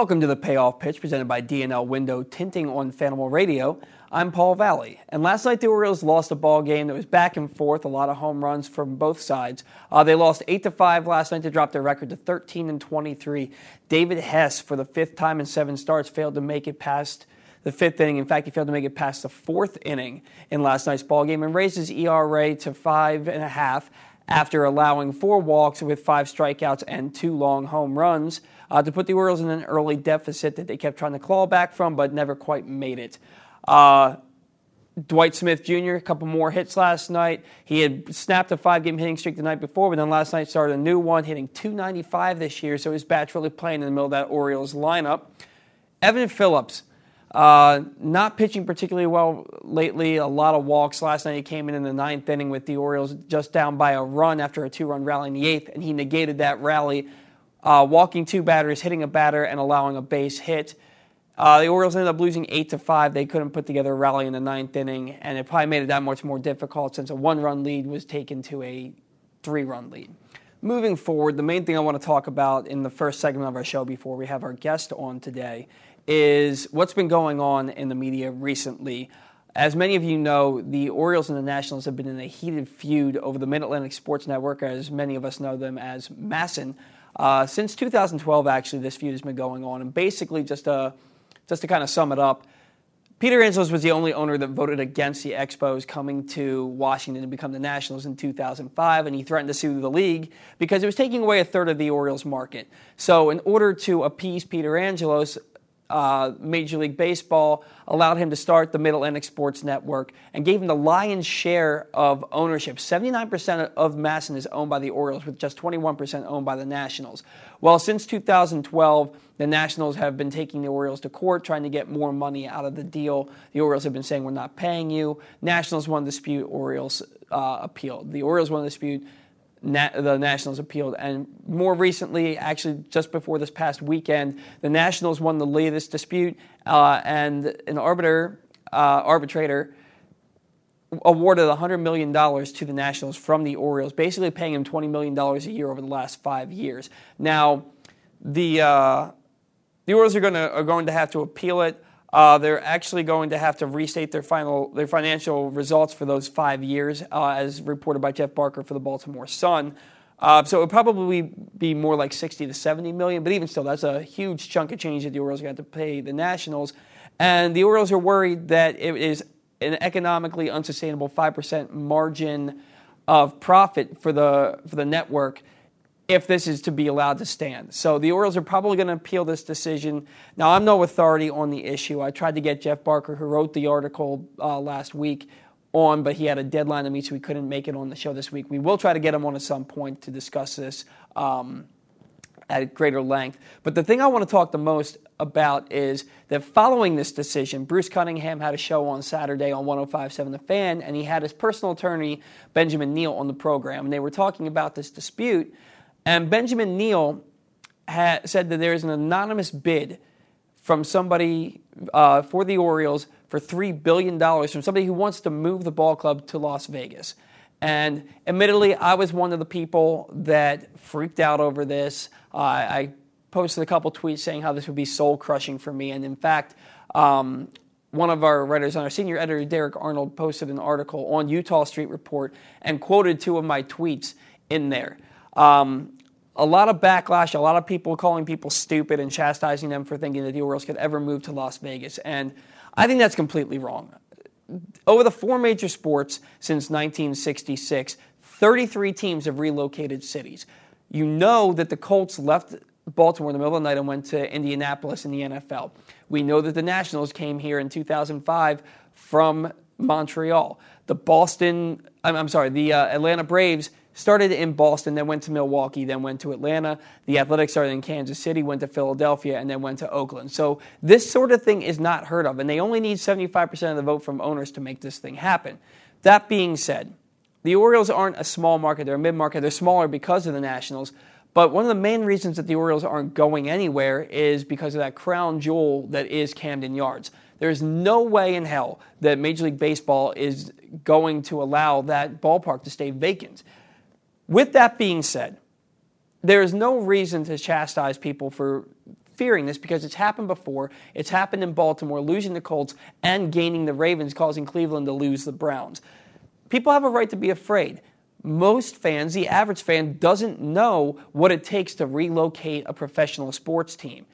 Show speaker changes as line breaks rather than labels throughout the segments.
Welcome to the Payoff Pitch presented by DNL Window Tinting on Fanimal Radio. I'm Paul Valley. And last night the Orioles lost a ball game that was back and forth, a lot of home runs from both sides. Uh, they lost 8 to 5 last night to drop their record to 13 and 23. David Hess, for the fifth time in seven starts, failed to make it past the fifth inning. In fact, he failed to make it past the fourth inning in last night's ball game and raised his ERA to five and a half after allowing four walks with five strikeouts and two long home runs uh, to put the Orioles in an early deficit that they kept trying to claw back from, but never quite made it. Uh, Dwight Smith Jr., a couple more hits last night. He had snapped a five game hitting streak the night before, but then last night started a new one, hitting 295 this year, so his bat's really playing in the middle of that Orioles lineup. Evan Phillips, uh, not pitching particularly well lately. A lot of walks. Last night he came in in the ninth inning with the Orioles just down by a run after a two run rally in the eighth, and he negated that rally uh, walking two batters, hitting a batter, and allowing a base hit. Uh, the Orioles ended up losing eight to five. They couldn't put together a rally in the ninth inning, and it probably made it that much more difficult since a one-run lead was taken to a three-run lead. Moving forward, the main thing I want to talk about in the first segment of our show before we have our guest on today is what's been going on in the media recently. As many of you know, the Orioles and the Nationals have been in a heated feud over the Mid Atlantic Sports Network, as many of us know them as MASN. Uh, since 2012, actually, this feud has been going on. And basically, just to, just to kind of sum it up, Peter Angelos was the only owner that voted against the Expos coming to Washington to become the Nationals in 2005, and he threatened to sue the league because it was taking away a third of the Orioles market. So, in order to appease Peter Angelos, uh, Major League Baseball allowed him to start the Middle Atlantic Sports Network and gave him the lion's share of ownership. 79% of MASN is owned by the Orioles, with just 21% owned by the Nationals. Well, since 2012, the Nationals have been taking the Orioles to court, trying to get more money out of the deal. The Orioles have been saying, We're not paying you. Nationals won the dispute, Orioles uh, appealed. The Orioles won the dispute. Na- the Nationals appealed. And more recently, actually just before this past weekend, the Nationals won the latest dispute, uh, and an arbiter, uh, arbitrator awarded $100 million to the Nationals from the Orioles, basically paying them $20 million a year over the last five years. Now, the, uh, the Orioles are, gonna, are going to have to appeal it. Uh, they're actually going to have to restate their final their financial results for those five years, uh, as reported by Jeff Barker for the Baltimore Sun. Uh, so it would probably be more like 60 to 70 million, but even still, that's a huge chunk of change that the Orioles got to pay the Nationals. And the Orioles are worried that it is an economically unsustainable 5% margin of profit for the, for the network if this is to be allowed to stand. So the Orioles are probably going to appeal this decision. Now, I'm no authority on the issue. I tried to get Jeff Barker, who wrote the article uh, last week, on, but he had a deadline to meet, so we couldn't make it on the show this week. We will try to get him on at some point to discuss this um, at greater length. But the thing I want to talk the most about is that following this decision, Bruce Cunningham had a show on Saturday on 105.7 The Fan, and he had his personal attorney, Benjamin Neal, on the program. And they were talking about this dispute and Benjamin Neal said that there is an anonymous bid from somebody uh, for the Orioles for $3 billion from somebody who wants to move the ball club to Las Vegas. And admittedly, I was one of the people that freaked out over this. Uh, I posted a couple tweets saying how this would be soul crushing for me. And in fact, um, one of our writers on our senior editor, Derek Arnold, posted an article on Eutaw Street Report and quoted two of my tweets in there. Um, a lot of backlash, a lot of people calling people stupid and chastising them for thinking that the Orioles could ever move to Las Vegas. And I think that's completely wrong. Over the four major sports since 1966, 33 teams have relocated cities. You know that the Colts left Baltimore in the middle of the night and went to Indianapolis in the NFL. We know that the Nationals came here in 2005 from Montreal. The Boston, I'm, sorry, the uh, Atlanta Braves started in Boston, then went to Milwaukee, then went to Atlanta. The Athletics started in Kansas City, went to Philadelphia, and then went to Oakland. So this sort of thing is not heard of, and they only need 75% of the vote from owners to make this thing happen. That being said, the Orioles aren't a small market, they're a mid market. They're smaller because of the Nationals. But one of the main reasons that the Orioles aren't going anywhere is because of that crown jewel that is Camden Yards. There is no way in hell that Major League Baseball is going to allow that ballpark to stay vacant. With that being said, there is no reason to chastise people for fearing this because it's happened before. It's happened in Baltimore, losing the Colts and gaining the Ravens, causing Cleveland to lose the Browns. People have a right to be afraid. Most fans, the average fan, doesn't know what it takes to relocate a professional sports team.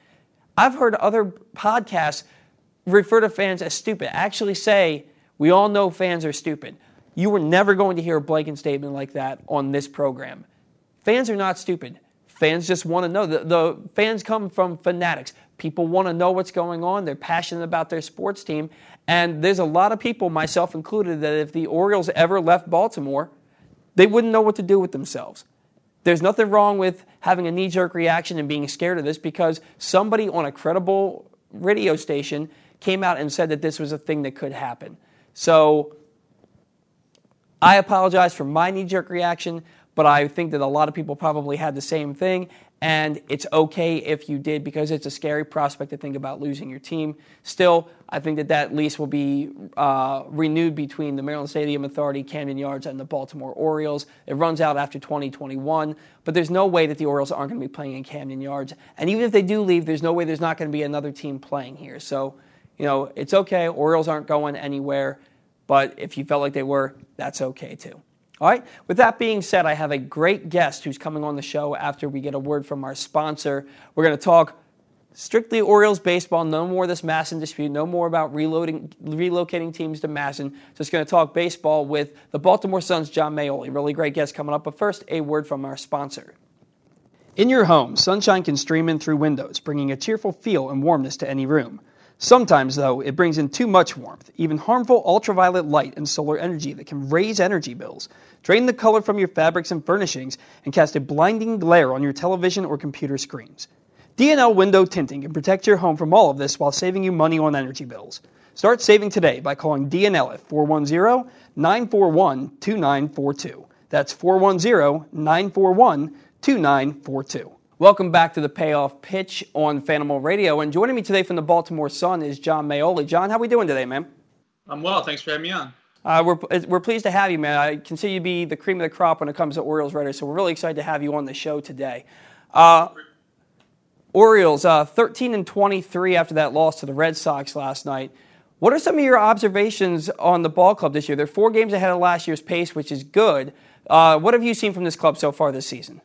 I've heard other podcasts refer to fans as stupid, actually say, we all know fans are stupid. You were never going to hear a blanket statement like that on this program. Fans are not stupid. Fans just want to know. The, the fans come from fanatics. People want to know what's going on. They're passionate about their sports team. And there's a lot of people, myself included, that if the Orioles ever left Baltimore, they wouldn't know what to do with themselves. There's nothing wrong with having a knee jerk reaction and being scared of this because somebody on a credible radio station came out and said that this was a thing that could happen. So I apologize for my knee jerk reaction, but I think that a lot of people probably had the same thing. And it's okay if you did because it's a scary prospect to think about losing your team. Still, I think that that lease will be uh, renewed between the Maryland Stadium Authority, Camden Yards, and the Baltimore Orioles. It runs out after 2021, but there's no way that the Orioles aren't going to be playing in Camden Yards. And even if they do leave, there's no way there's not going to be another team playing here. So, you know, it's okay. Orioles aren't going anywhere. But if you felt like they were, that's okay too. All right, with that being said, I have a great guest who's coming on the show after we get a word from our sponsor. We're going to talk strictly Orioles baseball, no more this MASN dispute, no more about reloading, relocating teams to MASN. Just going to talk baseball with the Baltimore Sun's Jon Meoli. Really great guest coming up, but first, a word from our sponsor. In your home, sunshine can stream in through windows, bringing a cheerful feel and warmness to any room. Sometimes, though, it brings in too much warmth, even harmful ultraviolet light and solar energy that can raise energy bills, drain the color from your fabrics and furnishings, and cast a blinding glare on your television or computer screens. D&L Window Tinting can protect your home from all of this while saving you money on energy bills. Start saving today by calling D&L at 410-941-2942. That's 410-941-2942. Welcome back to the Payoff Pitch on Fanimal Radio. And joining me today from the Baltimore Sun is Jon Meoli. John, how are we doing today, man?
I'm well. Thanks for having me on.
Uh, we're, we're pleased to have you, man. I consider you to be the cream of the crop when it comes to Orioles writers, so we're really excited to have you on the show today. Uh, Orioles, uh, 13 and 23 after that loss to the Red Sox last night. What are some of your observations on the ball club this year? They're four games ahead of last year's pace, which is good. Uh, what have you seen from this club so far this season?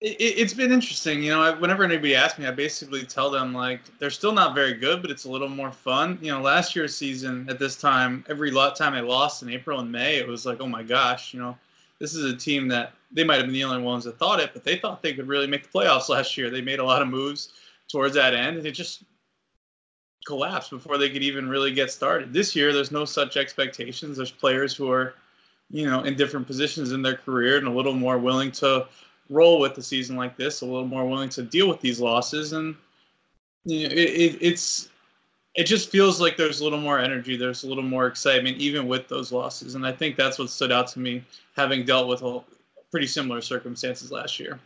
It, has been interesting. You know, whenever anybody asks me, I basically tell them like they're still not very good, but it's a little more fun. You know, last year's season at this time, every lot time they lost in April and May, it was like, oh my gosh, you know, this is a team that they might have been the only ones that thought it, but they thought they could really make the playoffs last year. They made a lot of moves towards that end, and it just collapsed before they could even really get started. This year, there's no such expectations. There's players who are, you know, in different positions in their career and a little more willing to roll with a season like this, a little more willing to deal with these losses, and you know, it, it, it's it just feels like there's a little more energy, there's a little more excitement, even with those losses, and I think that's what stood out to me, having dealt with a, pretty similar circumstances last year.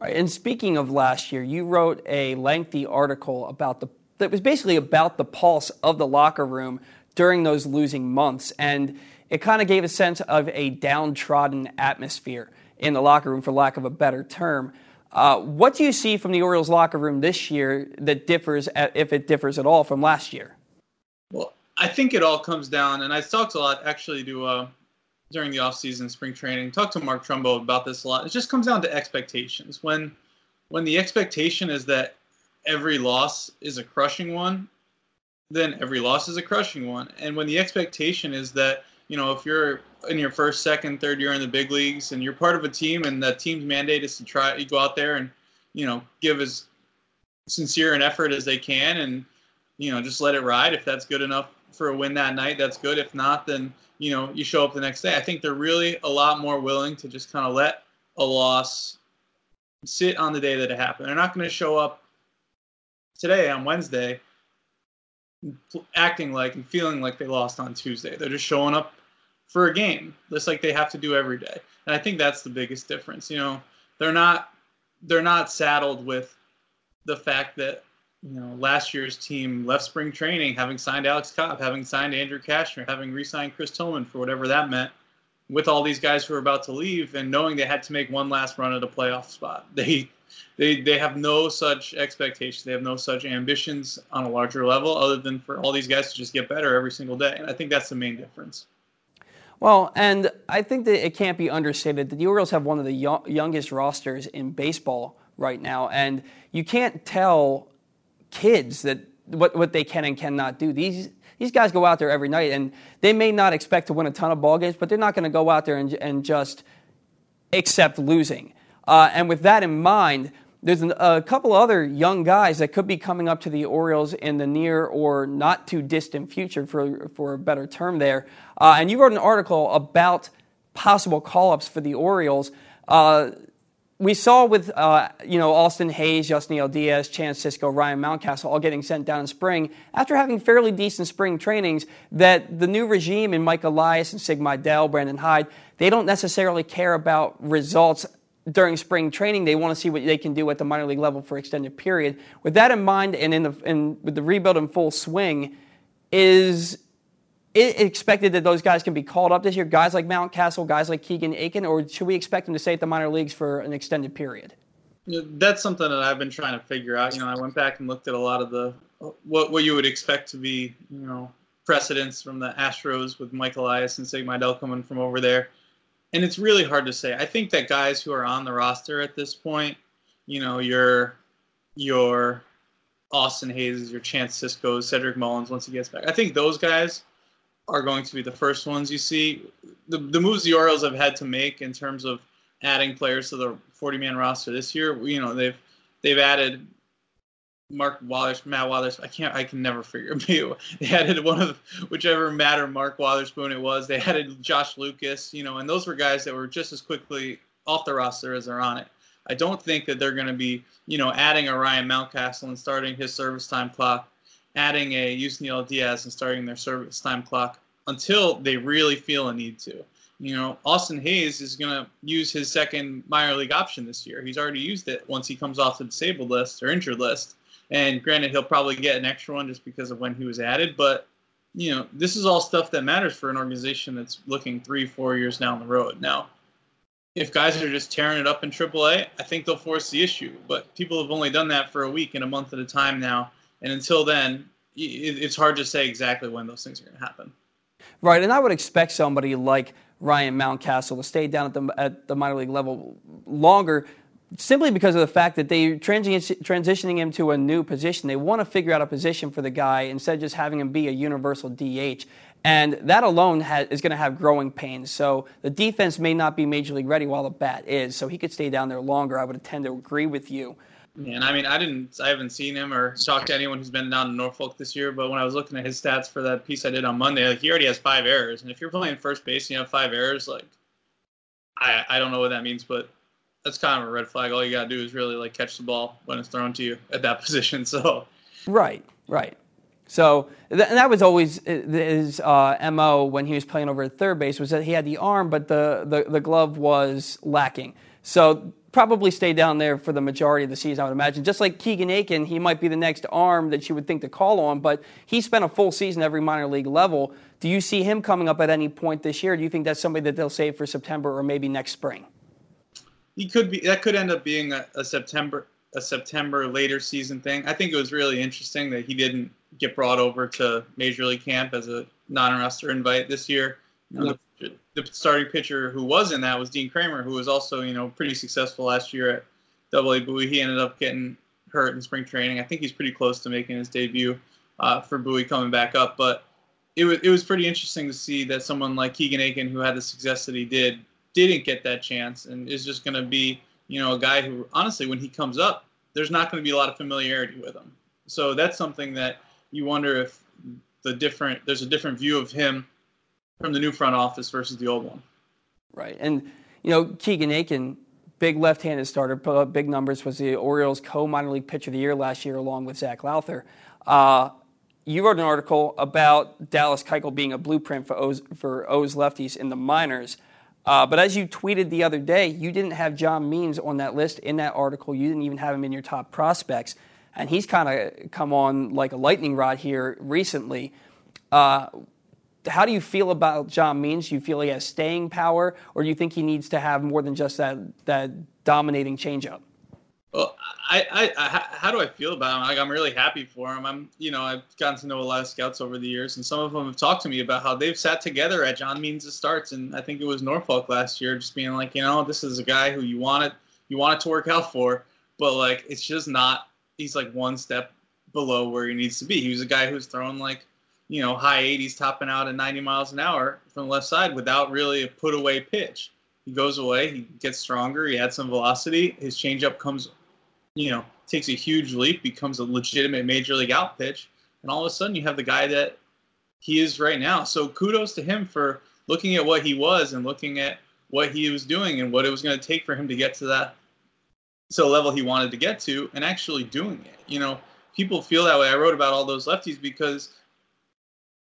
Right, and speaking of last year, you wrote a lengthy article about the that was basically about the pulse of the locker room during those losing months, and it kind of gave a sense of a downtrodden atmosphere in the locker room, for lack of a better term. Uh, what do you see from the Orioles locker room this year that differs, if it differs at all, from last year?
Well, I think it all comes down, and I talked a lot actually to uh, during the offseason, spring training, talked to Mark Trumbo about this a lot. It just comes down to expectations. When when the expectation is that every loss is a crushing one, then every loss is a crushing one. And when the expectation is that you know, if you're in your first, second, third year in the big leagues and you're part of a team and the team's mandate is to try, you go out there and, you know, give as sincere an effort as they can and, you know, just let it ride. If that's good enough for a win that night, that's good. If not, then, you know, you show up the next day. I think they're really a lot more willing to just kind of let a loss sit on the day that it happened. They're not going to show up today on Wednesday acting like and feeling like they lost on Tuesday. They're just showing up for a game, just like they have to do every day. And I think that's the biggest difference. You know, they're not they're not saddled with the fact that you know last year's team left spring training having signed Alex Cobb, having signed Andrew Cashner, having re-signed Chris Tillman for whatever that meant, with all these guys who are about to leave, and knowing they had to make one last run at a playoff spot. They they they have no such expectations. They have no such ambitions on a larger level, other than for all these guys to just get better every single day. And I think that's the main difference.
Well, and I think that it can't be understated that the Orioles have one of the young, youngest rosters in baseball right now, and you can't tell kids that what what they can and cannot do. These these guys go out there every night, and they may not expect to win a ton of ball games, but they're not going to go out there and, and just accept losing. Uh, and with that in mind, there's a couple other young guys that could be coming up to the Orioles in the near or not too distant future, for, for a better term there. Uh, and you wrote an article about possible call ups for the Orioles. Uh, we saw with uh, you know Austin Hays, Yusniel Diaz, Chance Sisco, Ryan Mountcastle all getting sent down in spring after having fairly decent spring trainings that the new regime in Mike Elias and Sig Mejdal, Brandon Hyde, they don't necessarily care about results during spring training. They want to see what they can do at the minor league level for extended period. With that in mind, and in the in, with the rebuild in full swing, is it expected that those guys can be called up this year? Guys like Mountcastle, guys like Keegan Akin, or should we expect them to stay at the minor leagues for an extended period?
That's something that I've been trying to figure out. You know, I went back and looked at a lot of the what what you would expect to be, you know, precedents from the Astros with Mike Elias and Sig Mejdal coming from over there and it's really hard to say. I think that guys who are on the roster at this point, you know, your your Austin Hays, your Chance Sisco, Cedric Mullins once he gets back. I think those guys are going to be the first ones you see. The the moves the Orioles have had to make in terms of adding players to the 40 man roster this year, you know, they've they've added Mark Wallace, Matt Wallace. I can't. I can never figure. They added one of whichever matter Mark Wotherspoon it was. They added Josh Lucas. You know, and those were guys that were just as quickly off the roster as they're on it. I don't think that they're going to be, you know, adding a Ryan Mountcastle and starting his service time clock, adding a Yusniel Diaz and starting their service time clock until they really feel a need to. You know, Austin Hays is going to use his second minor league option this year. He's already used it once he comes off the disabled list or injured list. And granted, he'll probably get an extra one just because of when he was added. But you know, this is all stuff that matters for an organization that's looking three, four years down the road. Now, if guys are just tearing it up in AAA, I think they'll force the issue. But people have only done that for a week and a month at a time now, and until then, it's hard to say exactly when those things are going to happen.
Right, and I would expect somebody like Ryan Mountcastle to stay down at the at the minor league level longer simply because of the fact that they're transitioning him to a new position. They want to figure out a position for the guy instead of just having him be a universal DH. And that alone is going to have growing pains. So the defense may not be major league ready while the bat is. So he could stay down there longer. I would tend to agree with you.
And I mean, I didn't, I haven't seen him or talked to anyone who's been down to Norfolk this year. But when I was looking at his stats for that piece I did on Monday, like he already has five errors. And if you're playing first base and you have five errors, like I, I don't know what that means, but that's kind of a red flag. All you gotta do is really like catch the ball when it's thrown to you at that position. So,
right, right. So th- that was always uh, his uh, mo when he was playing over at third base was that he had the arm, but the, the, the glove was lacking. So probably stay down there for the majority of the season, I would imagine. Just like Keegan Akin, he might be the next arm that you would think to call on, but he spent a full season every minor league level. Do you see him coming up at any point this year? Do you think that's somebody that they'll save for September or maybe next spring?
He could be that could end up being a, a, September a September later season thing. I think it was really interesting that he didn't get brought over to Major League Camp as a non-roster invite this year. You know, the, the, starting pitcher who was in that was Dean Kremer, who was also you know pretty successful last year at Double A Bowie. He ended up getting hurt in spring training. I think he's pretty close to making his debut uh, for Bowie coming back up, but. It was, it was pretty interesting to see that someone like Keegan Akin, who had the success that he did, didn't get that chance and is just going to be, you know, a guy who honestly, when he comes up, there's not going to be a lot of familiarity with him. So that's something that you wonder if the different there's a different view of him from the new front office versus the old one.
Right, and you know Keegan Akin, big left-handed starter, put up big numbers. Was the Orioles co-minor league pitcher of the year last year, along with Zach Lowther. Uh, you wrote an article about Dallas Keuchel being a blueprint for O's, for O's lefties in the minors. Uh, but as you tweeted the other day, you didn't have John Means on that list in that article. You didn't even have him in your top prospects. And he's kind of come on like a lightning rod here recently. Uh, how do you feel about John Means? Do you feel he has staying power, or do you think he needs to have more than just that, that dominating changeup?
Well, I, I, I, how do I feel about him? Like, I'm really happy for him. I'm, you know, I've gotten to know a lot of scouts over the years, and some of them have talked to me about how they've sat together at John Means' starts, and I think it was Norfolk last year, just being like, you know, this is a guy who you want it, you want it to work out for, but like, it's just not. He's like one step below where he needs to be. He was a guy who's thrown like, you know, high 80s, topping out at 90 miles an hour from the left side without really a put away pitch. He goes away, he gets stronger, he adds some velocity. His changeup comes you know, takes a huge leap, becomes a legitimate major league out pitch, and all of a sudden you have the guy that he is right now. So kudos to him for looking at what he was and looking at what he was doing and what it was going to take for him to get to that to the level he wanted to get to and actually doing it. You know, people feel that way. I wrote about all those lefties because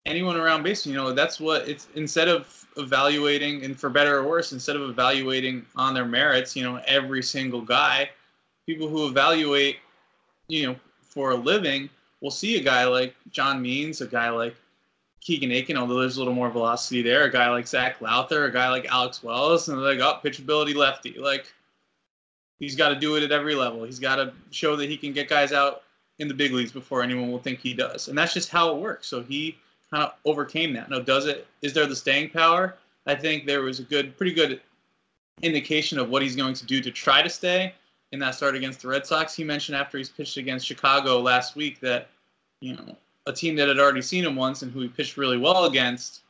anyone around base, you know, that's what it's instead of evaluating and for better or worse, instead of evaluating on their merits, you know, every single guy, people who evaluate, you know, for a living will see a guy like John Means, a guy like Keegan Akin, although there's a little more velocity there, a guy like Zach Lowther, a guy like Alex Wells, and they're like, oh, pitchability lefty. Like, he's got to do it at every level. He's got to show that he can get guys out in the big leagues before anyone will think he does. And that's just how it works. So he kind of overcame that. Now, does it? Is there the staying power? I think there was a good, pretty good indication of what he's going to do to try to stay in that start against the Red Sox. He mentioned after he's pitched against Chicago last week that, you know, a team that had already seen him once and who he pitched really well against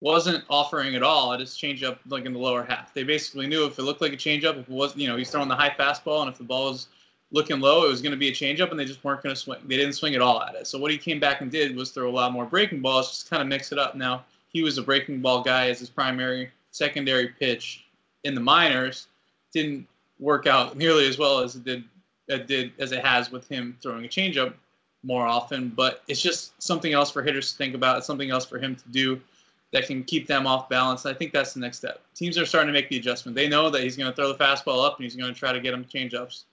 wasn't offering at all at his changeup like in the lower half. They basically knew if it looked like a changeup, if it was, you know, he's throwing the high fastball and if the ball was looking low, it was going to be a changeup and they just weren't going to swing. They didn't swing at all at it. So what he came back and did was throw a lot more breaking balls, just kind of mix it up. Now, he was a breaking ball guy as his primary secondary pitch in the minors. Didn't work out nearly as well as it did did as it has with him throwing a changeup more often. But it's just something else for hitters to think about. It's something else for him to do that can keep them off balance. I think that's the next step. Teams are starting to make the adjustment. They know that he's going to throw the fastball up and he's going to try to get them changeups.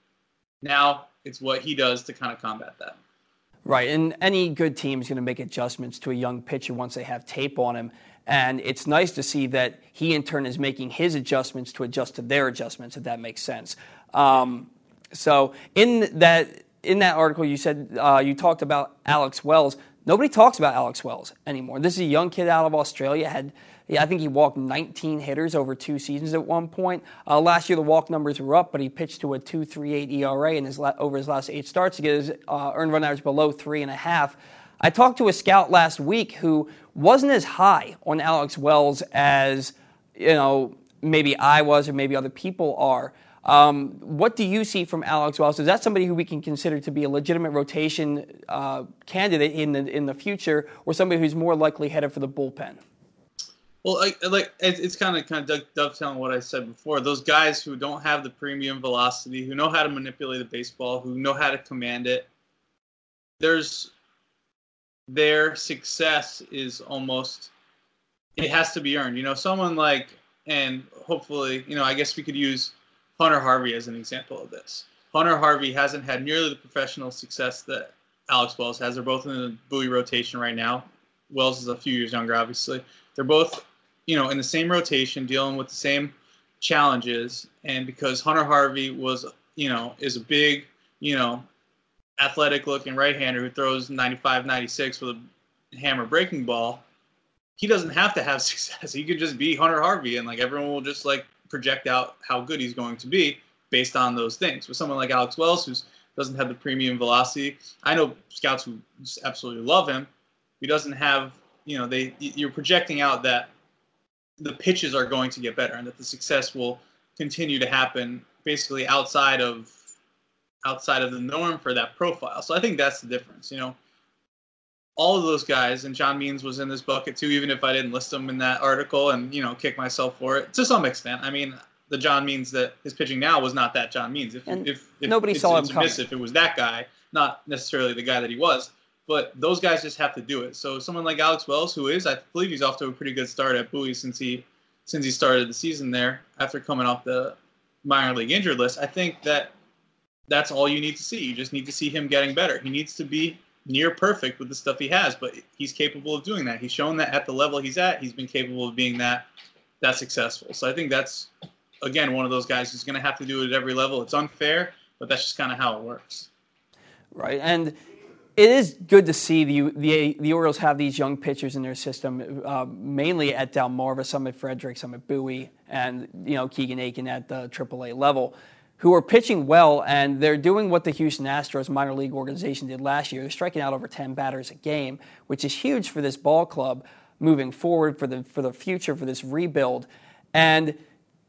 Now it's what he does to kind of combat that.
Right, and any good team is going to make adjustments to a young pitcher once they have tape on him. And it's nice to see that he, in turn, is making his adjustments to adjust to their adjustments, if that makes sense. Um, so, in that in that article, you said uh, you talked about Alex Wells. Nobody talks about Alex Wells anymore. This is a young kid out of Australia. Had yeah, I think he walked 19 hitters over two seasons at one point. Uh, last year, the walk numbers were up, but he pitched to a 2.38 ERA in his la- over his last eight starts to get his uh, earned run average below three and a half. I talked to a scout last week who wasn't as high on Alex Wells as you know maybe I was or maybe other people are. Um, what do you see from Alex Wells? Is that somebody who we can consider to be a legitimate rotation uh, candidate in the in the future, or somebody who's more likely headed for the bullpen?
Well, like, like it's kind of kind of dovetailing what I said before. Those guys who don't have the premium velocity, who know how to manipulate the baseball, who know how to command it. There's their success is almost it has to be earned. You know, someone like and hopefully, you know, I guess we could use Hunter Harvey as an example of this. Hunter Harvey hasn't had nearly the professional success that Alex Wells has. They're both in the Bowie rotation right now. Wells is a few years younger, obviously. They're both, you know, in the same rotation, dealing with the same challenges. And because Hunter Harvey was, you know, is a big, you know, athletic looking right hander who throws 95 96 with a hammer breaking ball, he doesn't have to have success. He could just be Hunter Harvey and like everyone will just like project out how good he's going to be based on those things. With someone like Alex Wells who doesn't have the premium velocity, I know scouts who absolutely love him. He doesn't have, you know, they you're projecting out that the pitches are going to get better and that the success will continue to happen basically outside of outside of the norm for that profile. So I think that's the difference. You know, all of those guys, and John Means was in this bucket too, even if I didn't list them in that article and, you know, kick myself for it to some extent. I mean, the John Means that is pitching now was not that John Means. If, if, if
nobody
it's,
saw him coming.
If it was that guy, not necessarily the guy that he was, but those guys just have to do it. So someone like Alex Wells, who is, I believe he's off to a pretty good start at Bowie since he since he started the season there after coming off the minor league injured list. I think that that's all you need to see. You just need to see him getting better. He needs to be near perfect with the stuff he has, but he's capable of doing that. He's shown that at the level he's at, he's been capable of being that that successful. So I think that's again one of those guys who's going to have to do it at every level. It's unfair but that's just kind of how it works.
Right, and it is good to see the the, the Orioles have these young pitchers in their system, uh, mainly at Delmarva, some at Frederick, some at Bowie, and you know Keegan Akin at the AAA level, who are pitching well, and they're doing what the Houston Astros minor league organization did last year. They're striking out over 10 batters a game, which is huge for this ball club moving forward for the for the future for this rebuild, and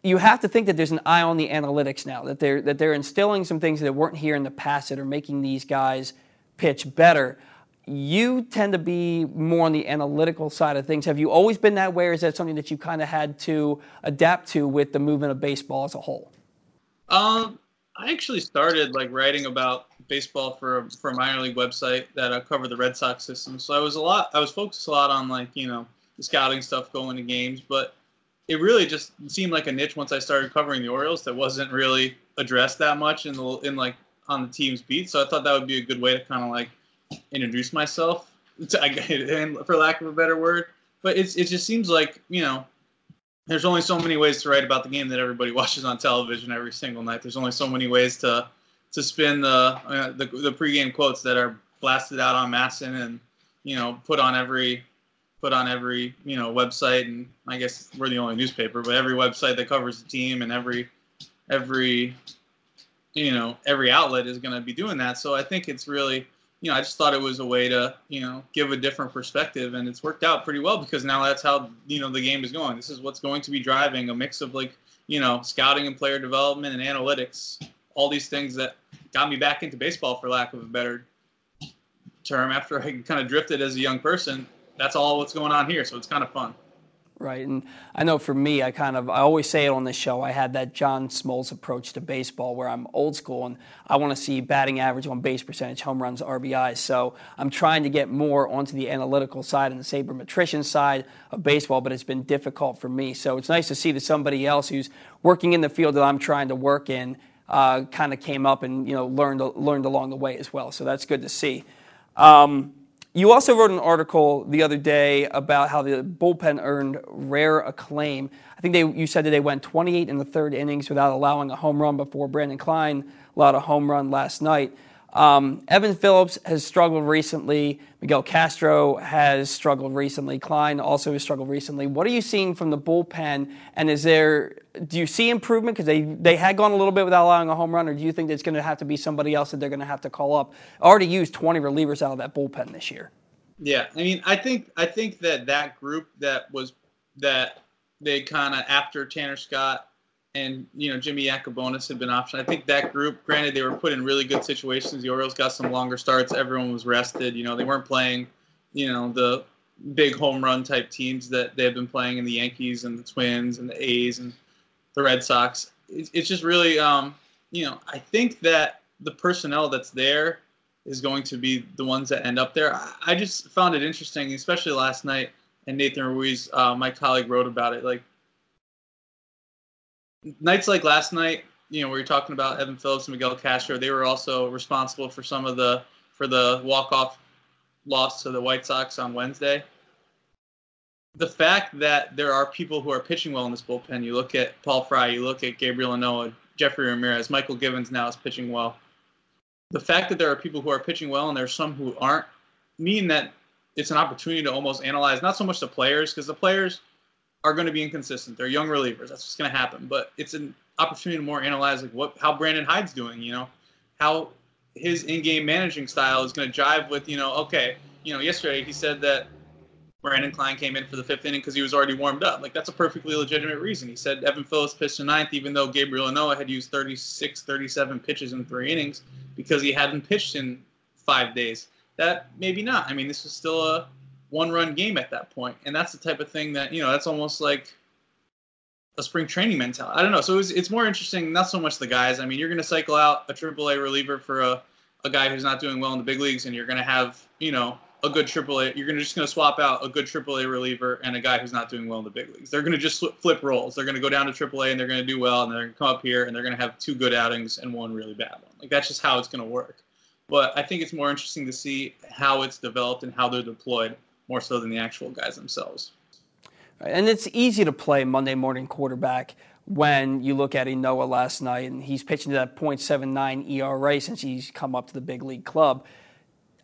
you have to think that there's an eye on the analytics now that they're that they're instilling some things that weren't here in the past that are making these guys pitch better. You tend to be more on the analytical side of things. Have you always been that way, or is that something that you kind of had to adapt to with the movement of baseball as a whole?
Um, I actually started like writing about baseball for for a minor league website that uh, covered the Red Sox system. So I was a lot. I was focused a lot on like you know the scouting stuff going to games, but it really just seemed like a niche once I started covering the Orioles that wasn't really addressed that much in the in like on the team's beat. So I thought that would be a good way to kind of like introduce myself, to, and for lack of a better word. But it's it just seems like you know, there's only so many ways to write about the game that everybody watches on television every single night. There's only so many ways to to spin the uh, the, the pregame quotes that are blasted out on MASN and you know put on every put on every you know website and I guess we're the only newspaper, but every website that covers the team and every every you know every outlet is going to be doing that. So I think it's really you know I just thought it was a way to you know give a different perspective, and it's worked out pretty well because now that's how you know the game is going. This is what's going to be driving a mix of like you know scouting and player development and analytics, all these things that got me back into baseball for lack of a better term after I kind of drifted as a young person. That's all what's going on here, so it's kind of fun
right? And I know for me, I kind of I always say it on this show. I had that John Smoltz approach to baseball, where I'm old school and I want to see batting average, on base percentage, home runs, RBIs. So I'm trying to get more onto the analytical side and the sabermetrician side of baseball, but it's been difficult for me. So it's nice to see that somebody else who's working in the field that I'm trying to work in uh, kind of came up and you know learned learned along the way as well. So that's good to see. Um, you also wrote an article the other day about how the bullpen earned rare acclaim. I think they, you said that they went 28 in the third innings without allowing a home run before Branden Kline allowed a home run last night. Um, Evan Phillips has struggled recently. Miguel Castro has struggled recently. Kline also has struggled recently. What are you seeing from the bullpen? And is there do you see improvement because they they had gone a little bit without allowing a home run, or do you think it's going to have to be somebody else that they're going to have to call up? Already used 20 relievers out of that bullpen this year.
Yeah, I mean, I think I think that that group that was that they kind of after Tanner Scott and you know Jimmy Yacabonis had been optioned. I think that group, granted, they were put in really good situations. The Orioles got some longer starts. Everyone was rested. You know, they weren't playing, you know, the big home run type teams that they have been playing in the Yankees and the Twins and the A's and the Red Sox. It's just really, um, you know, I think that the personnel that's there is going to be the ones that end up there. I just found it interesting, especially last night. And Nathan Ruiz, uh, my colleague, wrote about it. Like nights like last night, you know, we were talking about Evan Phillips and Miguel Castro. They were also responsible for some of the for the walk off loss to the White Sox on Wednesday. The fact that there are people who are pitching well in this bullpen, you look at Paul Fry, you look at Gabriel Ynoa, Yefry Ramirez, Mychal Givens now is pitching well. The fact that there are people who are pitching well and there's some who aren't mean that it's an opportunity to almost analyze not so much the players because the players are going to be inconsistent. They're young relievers. That's what's going to happen. But it's an opportunity to more analyze like what how Brandon Hyde's doing. You know, how his in-game managing style is going to jive with you know. Okay, you know, yesterday he said that Branden Kline came in for the fifth inning because he was already warmed up. Like that's a perfectly legitimate reason. He said Evan Phillips pitched the ninth, even though Gabriel Ynoa had used 36, 37 pitches in three innings because he hadn't pitched in five days. That maybe not. I mean, this is still a one run game at that point. And that's the type of thing that, you know, that's almost like a spring training mentality. I don't know. So it was, it's more interesting, not so much the guys. I mean, you're going to cycle out a AAA reliever for a, a guy who's not doing well in the big leagues, and you're going to have, you know, a good AAA. You're to just going to swap out a good AAA reliever and a guy who's not doing well in the big leagues. They're going to just flip roles. They're going to go down to AAA and they're going to do well, and they're going to come up here and they're going to have two good outings and one really bad one. Like that's just how it's going to work. But I think it's more interesting to see how it's developed and how they're deployed more so than the actual guys themselves.
And it's easy to play Monday morning quarterback when you look at Ynoa last night, and he's pitching to that .79 ERA since he's come up to the big league club.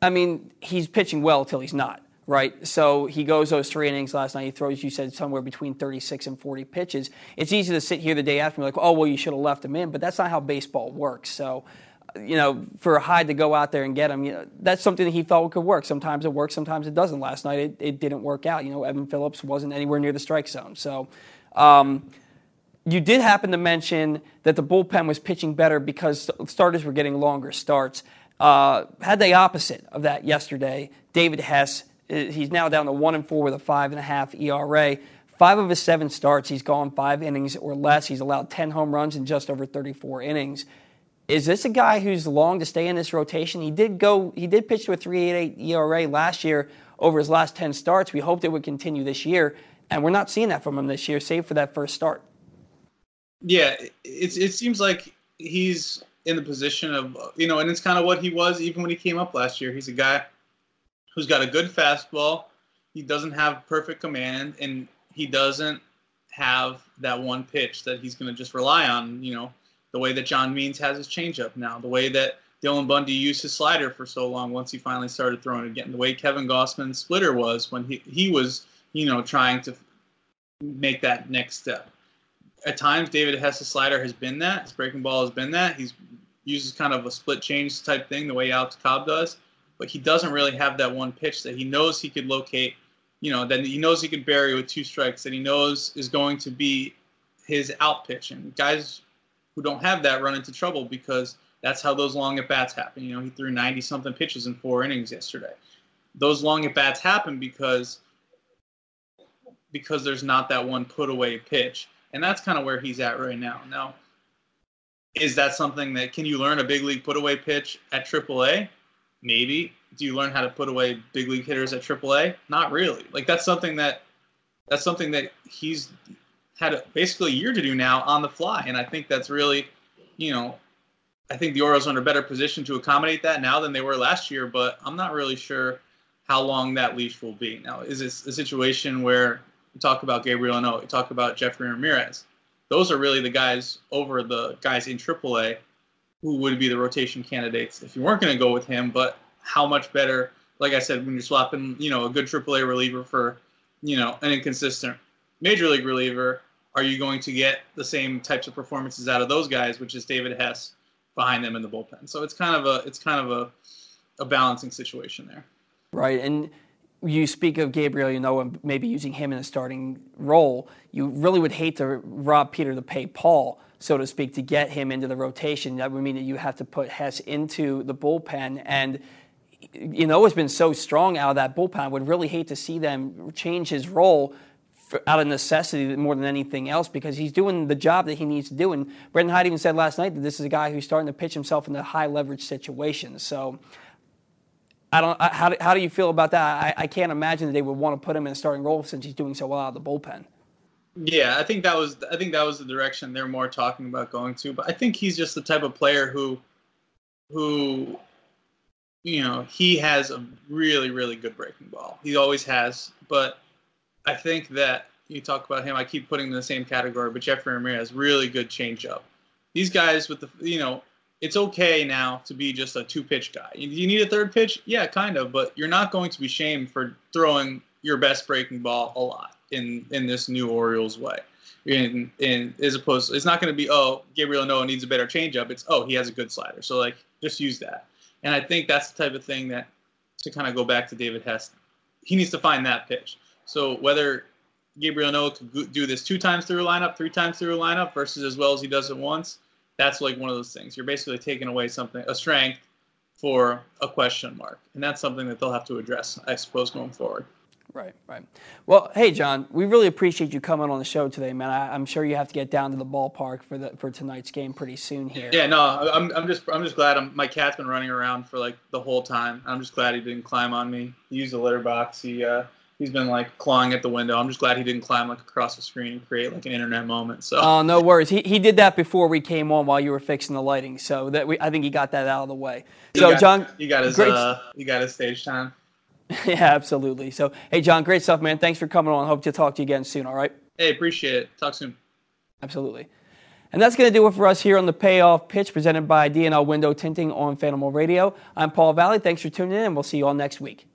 I mean, he's pitching well till he's not, right? So he goes those three innings last night. He throws, you said, somewhere between 36 and 40 pitches. It's easy to sit here the day after and be like, oh, well, you should have left him in, but that's not how baseball works. So, you know, for Hyde to go out there and get him, you know, that's something that he thought could work. Sometimes it works, sometimes it doesn't. Last night it, it didn't work out. You know, Evan Phillips wasn't anywhere near the strike zone. So, um, you did happen to mention that the bullpen was pitching better because starters were getting longer starts. Uh, had the opposite of that yesterday. David Hess, uh, he's now down to one and four with a five and a half ERA. Five of his seven starts, he's gone five innings or less. He's allowed 10 home runs in just over 34 innings. Is this a guy who's long to stay in this rotation? He did go, he did pitch to a 3.88 ERA last year over his last 10 starts. We hoped it would continue this year, and we're not seeing that from him this year, save for that first start.
Yeah, it, it seems like he's in the position of, you know, and it's kind of what he was even when he came up last year. He's a guy who's got a good fastball. He doesn't have perfect command, and he doesn't have that one pitch that he's going to just rely on, you know, the way that John Means has his changeup now, the way that Dylan Bundy used his slider for so long once he finally started throwing it again, the way Kevin Gausman's splitter was when he, he was, you know, trying to make that next step at times David Hess's slider has been that. His breaking ball has been that. He's uses kind of a split change type thing the way Alex Cobb does, but he doesn't really have that one pitch that he knows he could locate. You know, that he knows he could bury with two strikes. That he knows is going to be his out pitch. And guys who don't have that run into trouble because that's how those long at bats happen. You know, he threw 90 something pitches in four innings yesterday. Those long at bats happen because because there's not that one put away pitch and that's kind of where he's at right now. Now, is that something that can you learn a big league put away pitch at AAA? Maybe. Do you learn how to put away big league hitters at AAA? Not really. Like that's something that that's something that he's had a, basically a year to do now on the fly, and I think that's really, you know, I think the Orioles are in a better position to accommodate that now than they were last year. But I'm not really sure how long that leash will be. Now, is this a situation where you talk about Gabriel Ynoa. You talk about Yefry Ramirez. Those are really the guys over the guys in AAA who would be the rotation candidates if you weren't going to go with him. But how much better, like I said, when you're swapping, you know, a good AAA reliever for, you know, an inconsistent major league reliever, are you going to get the same types of performances out of those guys, which is David Hess behind them in the bullpen? So it's kind of a it's kind of a, a balancing situation there.
Right, and you speak of Gabriel, you know, and maybe using him in a starting role, you really would hate to rob Peter to pay Paul, so to speak, to get him into the rotation. That would mean that you have to put Hess into the bullpen. And, you know, has been so strong out of that bullpen. Would really hate to see them change his role out of necessity more than anything else because he's doing the job that he needs to do. And Brandon Hyde even said last night that this is a guy who's starting to pitch himself into high leverage situations. So I don't. How do, how do you feel about that? I, I can't imagine that they would want to put him in a starting role since he's doing so well out of the bullpen.
Yeah, I think that was I think that was the direction they're more talking about going to. But I think he's just the type of player who, who, you know, he has a really really good breaking ball. He always has. But I think that you talk about him, I keep putting in the same category. But Yefry Ramirez, really good changeup. These guys with the you know it's okay now to be just a two pitch guy. You need a third pitch? Yeah, kind of, but you're not going to be shamed for throwing your best breaking ball a lot in in this new Orioles way. In, in as opposed, to, it's not going to be oh Gabriel Ynoa needs a better changeup. It's oh he has a good slider, so like just use that. And I think that's the type of thing that to kind of go back to David Hess, he needs to find that pitch. So whether Gabriel Ynoa could do this two times through a lineup, three times through a lineup, versus as well as he does it once, that's like one of those things. You're basically taking away something, a strength for a question mark. And that's something that they'll have to address, I suppose, going forward.
Right, right. Well, hey, John, we really appreciate you coming on the show today, man. I, am sure you have to get down to the ballpark for the for tonight's game pretty soon here.
Yeah, no, I'm, I'm just I'm just glad I'm, my cat's been running around for like the whole time. I'm just glad he didn't climb on me. He used the litter box. He uh, he's been like clawing at the window. I'm just glad he didn't climb like across the screen and create like an internet moment. So.
Oh, no worries. He, he did that before we came on while you were fixing the lighting. So that we, I think he got that out of the way. So
got,
John,
you got his great, uh, you got his stage time.
yeah, absolutely. So hey, John, great stuff, man. Thanks for coming on. Hope to talk to you again soon. All right.
Hey, appreciate it. Talk soon.
Absolutely. And that's going to do it for us here on the Payoff Pitch presented by DNL Window Tinting on Fanimal Radio. I'm Paul Valley. Thanks for tuning in, and we'll see you all next week.